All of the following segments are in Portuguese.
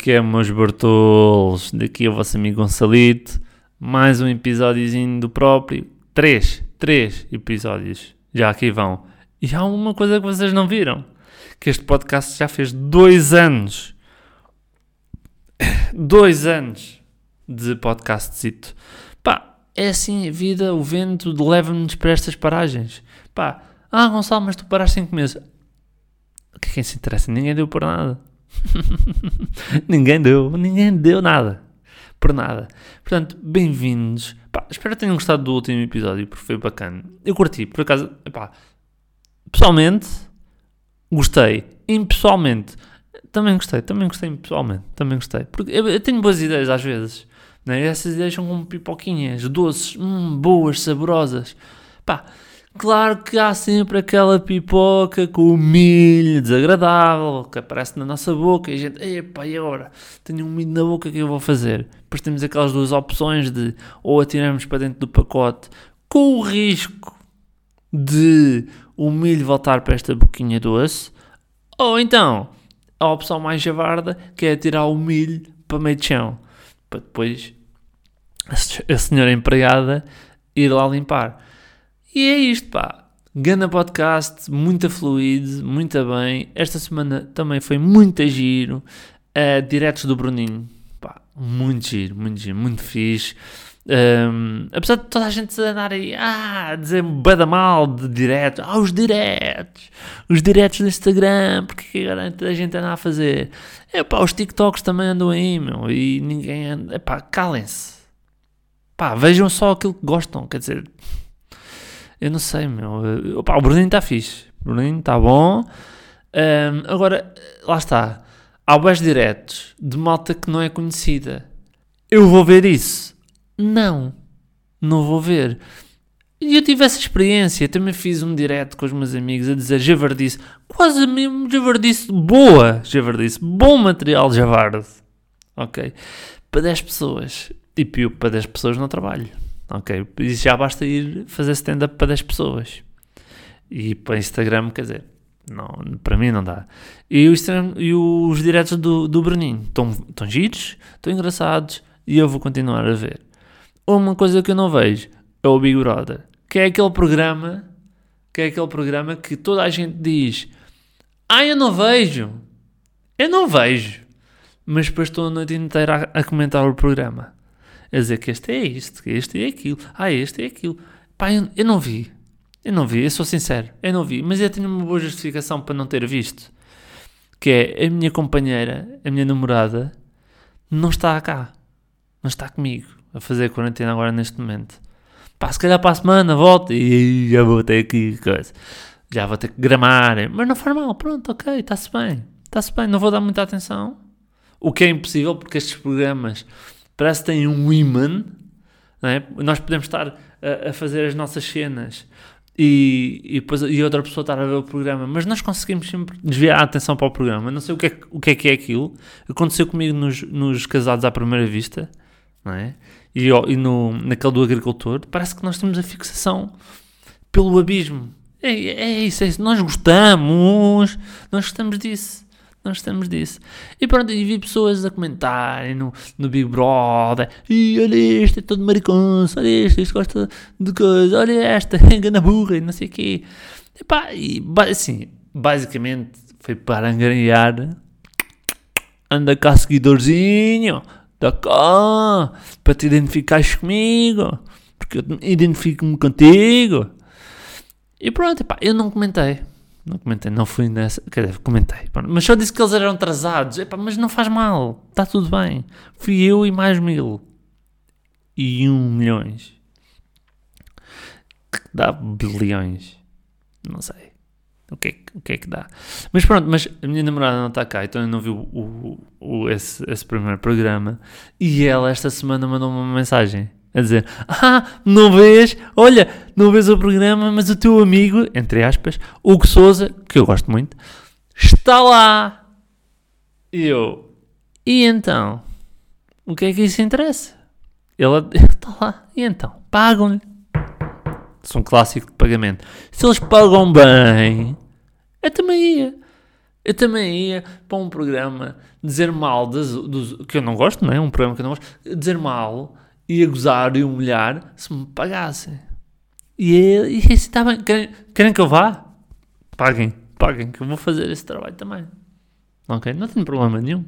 que é, meus Bartolos? Daqui é o vosso amigo Gonçalito. Mais um episódiozinho do próprio. Três, três episódios. Já aqui vão. E há uma coisa que vocês não viram. Que este podcast já fez dois anos. Dois anos de podcastzito. Pá, é assim a vida, o vento leva-nos para estas paragens. Pá, ah Gonçalo, mas tu paraste cinco meses. O que é que se interessa? Ninguém deu por nada. ninguém deu, ninguém deu nada. Por nada. Portanto, bem-vindos. Espero que tenham gostado do último episódio, porque foi bacana. Eu curti, por acaso, pessoalmente, gostei. Impessoalmente, também gostei. Também gostei pessoalmente. Também gostei. Porque eu, eu tenho boas ideias às vezes. Né? Essas ideias são como pipoquinhas, doces, hum, boas, saborosas. Pá, Claro que há sempre aquela pipoca com milho desagradável que aparece na nossa boca e a gente, epá, e agora? Tenho um milho na boca, o que eu vou fazer? Depois temos aquelas duas opções de ou atiramos para dentro do pacote com o risco de o milho voltar para esta boquinha doce, ou então a opção mais javarda que é tirar o milho para meio de chão, para depois a senhora empregada ir lá limpar. E é isto, pá. Gana podcast, muito fluido, muito bem. Esta semana também foi muito giro. Uh, diretos do Bruninho, pá, muito giro, muito giro, muito fixe. Um, apesar de toda a gente andar aí ah, a dizer bada mal de diretos, ah, os diretos, os diretos do Instagram, porque agora a gente anda a fazer. É pá, os TikToks também andam aí, meu, e ninguém anda. É pá, calem-se, pá, vejam só aquilo que gostam, quer dizer, eu não sei, meu. Opa, o Bruninho está fixe. O Bruninho está bom. Um, agora, lá está. Há bons diretos de malta que não é conhecida. Eu vou ver isso? Não. Não vou ver. E eu tive essa experiência. Também fiz um direto com os meus amigos a dizer javardice. Quase mesmo javardice boa. Javardice. Bom material javarde. Ok? Para 10 pessoas. E para 10 pessoas no trabalho. Ok? Isso já basta ir fazer stand-up para 10 pessoas. E para Instagram, quer dizer, não, para mim não dá. E, o Instagram, e os diretos do, do Bruninho estão, estão giros, estão engraçados e eu vou continuar a ver. Uma coisa que eu não vejo é o Big Brother, que é aquele programa que é aquele programa que toda a gente diz ah, eu não vejo, eu não vejo, mas depois estou a noite inteira a, a comentar o programa a dizer que este é isto, que este é aquilo, ah, este é aquilo. Pá, eu, eu, não vi. Eu não vi, eu sou sincero, eu não vi. Mas eu tenho uma boa justificação para não ter visto. Que é a minha companheira, a minha namorada, não está cá. Não está comigo a fazer quarentena agora neste momento. Pá, se calhar para a semana volta e já vou ter que coisa. Já vou ter que gramar. Mas não faz mal, pronto, ok, está-se bem. Está-se bem, não vou dar muita atenção. O que é impossível porque estes programas parece que tem um imã, é? nós podemos estar a, a, fazer as nossas cenas e, e, depois, e outra pessoa estar a ver o programa, mas nós conseguimos sempre desviar a atenção para o programa. Não sei o que é, o que, é, que é aquilo. Aconteceu comigo nos, nos casados à primeira vista, não é? E, e no, naquele do agricultor, parece que nós temos a fixação pelo abismo. É, é, isso, é isso. Nós gostamos, nós gostamos disso nós estamos disso. E pronto, e vi pessoas a comentarem no, no Big Brother, e olha este, é todo mariconso, olha este, este gosta de coisa, olha esta, engana burra, e não sei o quê. E pá, e assim, basicamente foi para angariar, anda cá seguidorzinho, da cá, para te identificares comigo, porque eu identifico-me contigo. E pronto, pá, eu não comentei. Não comentei, não fui nessa. Quer dizer, comentei. Mas só disse que eles eram atrasados. Epá, mas não faz mal. Está tudo bem. Fui eu e mais mil. E um milhões. Que dá bilhões. Não sei. O que, é, o que é que dá? Mas pronto, mas a minha namorada não está cá, então eu não vi o, o, o, esse, esse primeiro programa. E ela esta semana mandou uma mensagem a dizer: Ah, não vês? Olha, não vês o programa, mas o teu amigo, entre aspas, Hugo Souza, que eu gosto muito, está lá. E eu: E então? O que é que isso interessa? Ele está lá. E então? Pagam-lhe. Isso é um clássico de pagamento. Se eles pagam bem, eu também ia. Eu também ia para um programa dizer mal das, dos, que eu não gosto, não é? Um programa que eu não gosto, dizer mal, ia gozar e humilhar se me pagassem. E, e assim está bem. Querem, querem que eu vá? Paguem, paguem, que eu vou fazer esse trabalho também. Ok? Não tenho problema nenhum.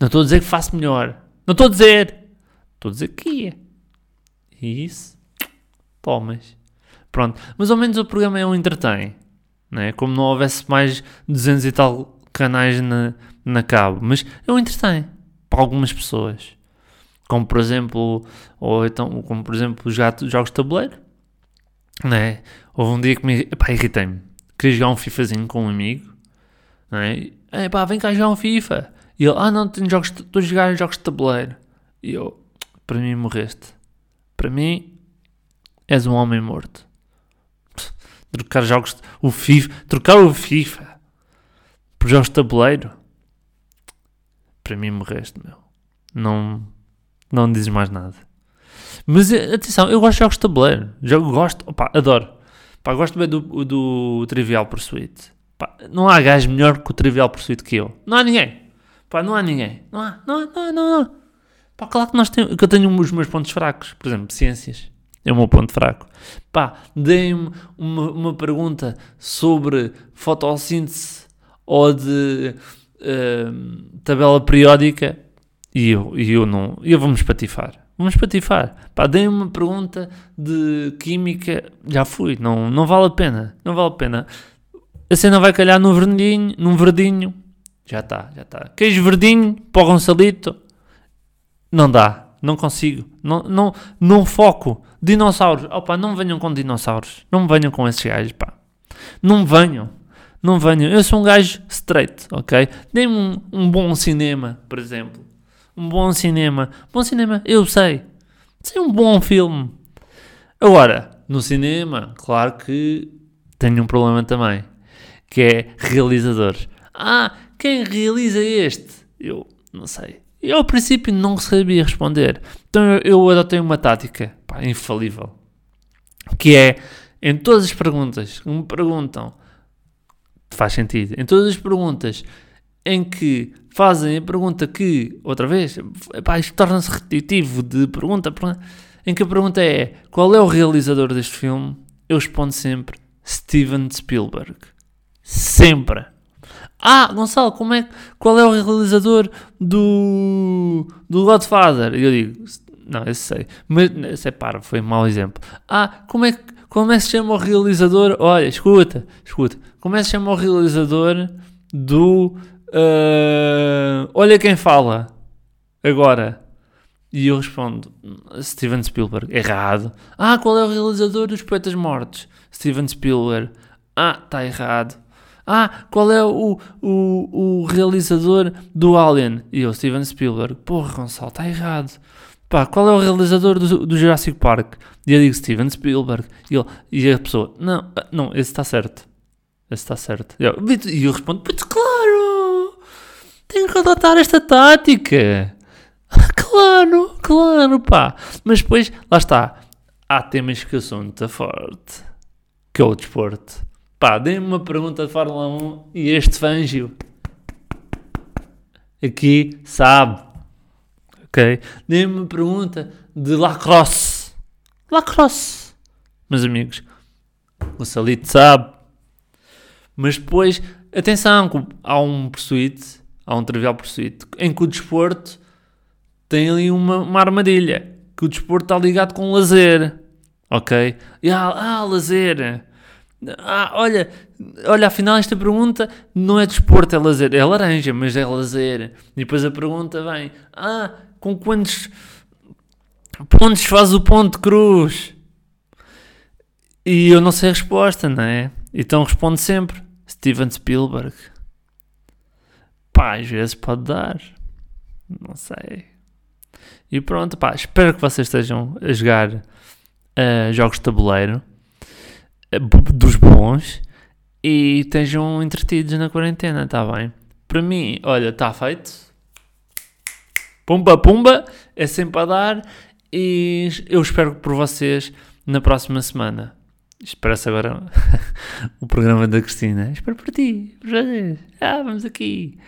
Não estou a dizer que faço melhor. Não estou a dizer. Estou a dizer que ia. E isso, tomas. Pronto. Mas ao menos o programa é um entretém. Né? Como não houvesse mais 200 e tal canais na, na cabo. Mas é um entretém. Para algumas pessoas. Como por exemplo, ou então, como por exemplo, jogos de tabuleiro. Né? Houve um dia que me epá, irritei-me. Queria jogar um FIFAzinho com um amigo. Né? É pá, vem cá jogar um FIFA. E ele, ah não, tenho jogos, estou a jogar jogos de tabuleiro. E eu, para mim morreste. Para mim, és um homem morto. Trocar jogos, o FIFA, trocar o FIFA por jogos de tabuleiro. Para mim morreste, meu. Não, não dizes mais nada. Mas eh, atenção, eu gosto de jogos de tabuleiro. Jogo, gosto, opa, adoro. Pá, gosto bem do, do Trivial Pursuit. Pá, não há gajo melhor que o Trivial Pursuit que eu. Não há ninguém. Pá, não há ninguém. Não há, não há, não há, não há. Pá, claro que, nós tem, que eu tenho os meus pontos fracos. Por exemplo, ciências. É o meu ponto fraco. Pá, deem-me uma, uma pergunta sobre fotossíntese ou de uh, tabela periódica e eu, e eu não. Eu vou-me espatifar. Vamos patifar. Pá, deem uma pergunta de química. Já fui. Não, não vale a pena. Não vale a pena. A cena vai calhar num verdinho. Num verdinho. Já está, já está. Queijo verdinho o Gonçalito. Não dá. Não consigo. Não, não, não foco. Dinossauros. Opa, não venham com dinossauros. Não venham com esses gajos, pá. Não venham. Não venham. Eu sou um gajo straight, ok? Dê-me um, um bom cinema, por exemplo um bom cinema. Bom cinema, eu sei. Sei um bom filme. Agora, no cinema, claro que tenho um problema também, que é realizadores. Ah, quem realiza este? Eu não sei. Eu ao princípio não sabia responder. Então eu, eu adotei uma tática pá, infalível. Que é, em todas as perguntas que me perguntam, faz sentido, em todas as perguntas em que fazem a pergunta que, outra vez, epá, isto torna-se repetitivo de pergunta, em que a pergunta é qual é o realizador deste filme? Eu respondo sempre Steven Spielberg. Sempre. Ah, Gonçalo, como é, qual é o realizador do, do Godfather? Eu digo, não, esse sei, mas esse é paro, foi um mau exemplo. Ah, como é, como é que se chama o realizador? Olha, escuta, escuta, como é que se chama o realizador do Uh, olha quem fala agora. E eu respondo: Steven Spielberg. Errado. Ah, qual é o realizador dos Poetas Mortos? Steven Spielberg. Ah, está errado. Ah, qual é o, o, o realizador do Alien? E eu, Steven Spielberg. Porra, Gonçalo, está errado. Pá, qual é o realizador do, do Jurassic Park? E eu digo Steven Spielberg. E, ele, e a pessoa, não, não, esse está certo. Esse está certo. E eu, e eu respondo! Tenho que adotar esta tática. Claro, claro, pá. Mas depois, lá está. Há temas que eu sou muito forte. Que é o desporto. Pá, dê-me uma pergunta de Fórmula 1 e este fangio aqui sabe. Ok? Dê-me uma pergunta de lacrosse. Lacrosse. Meus amigos. O Salito sabe. Mas depois, atenção, há um pursuit há um trivial pursuit, em que o desporto tem ali uma, uma armadilha, que o desporto está ligado com lazer, ok? E, ah, ah, lazer, ah, olha, olha, afinal esta pergunta não é desporto, é lazer, é laranja, mas é lazer. E depois a pergunta vem, ah, com quantos pontos faz o ponto cruz? E eu não sei a resposta, não é? Então responde sempre, Steven Spielberg. Pá, às vezes pode dar. Não sei. E pronto, pá, espero que vocês estejam a jogar uh, jogos de tabuleiro uh, dos bons e estejam entretidos na quarentena, tá bem? Para mim, olha, está feito. Pumba, pumba, é sempre a dar e eu espero por vocês na próxima semana. Parece agora o programa da Cristina. Espero por ti. Ah, vamos aqui.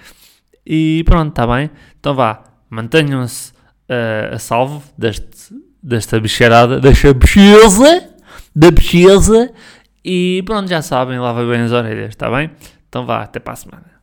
E pronto, está bem. Então vá, mantenham-se uh, a salvo deste, desta bicharada, desta bicheza, da bicheza. E pronto, já sabem, lavem bem as orelhas, está bem? Então vá, até para a semana.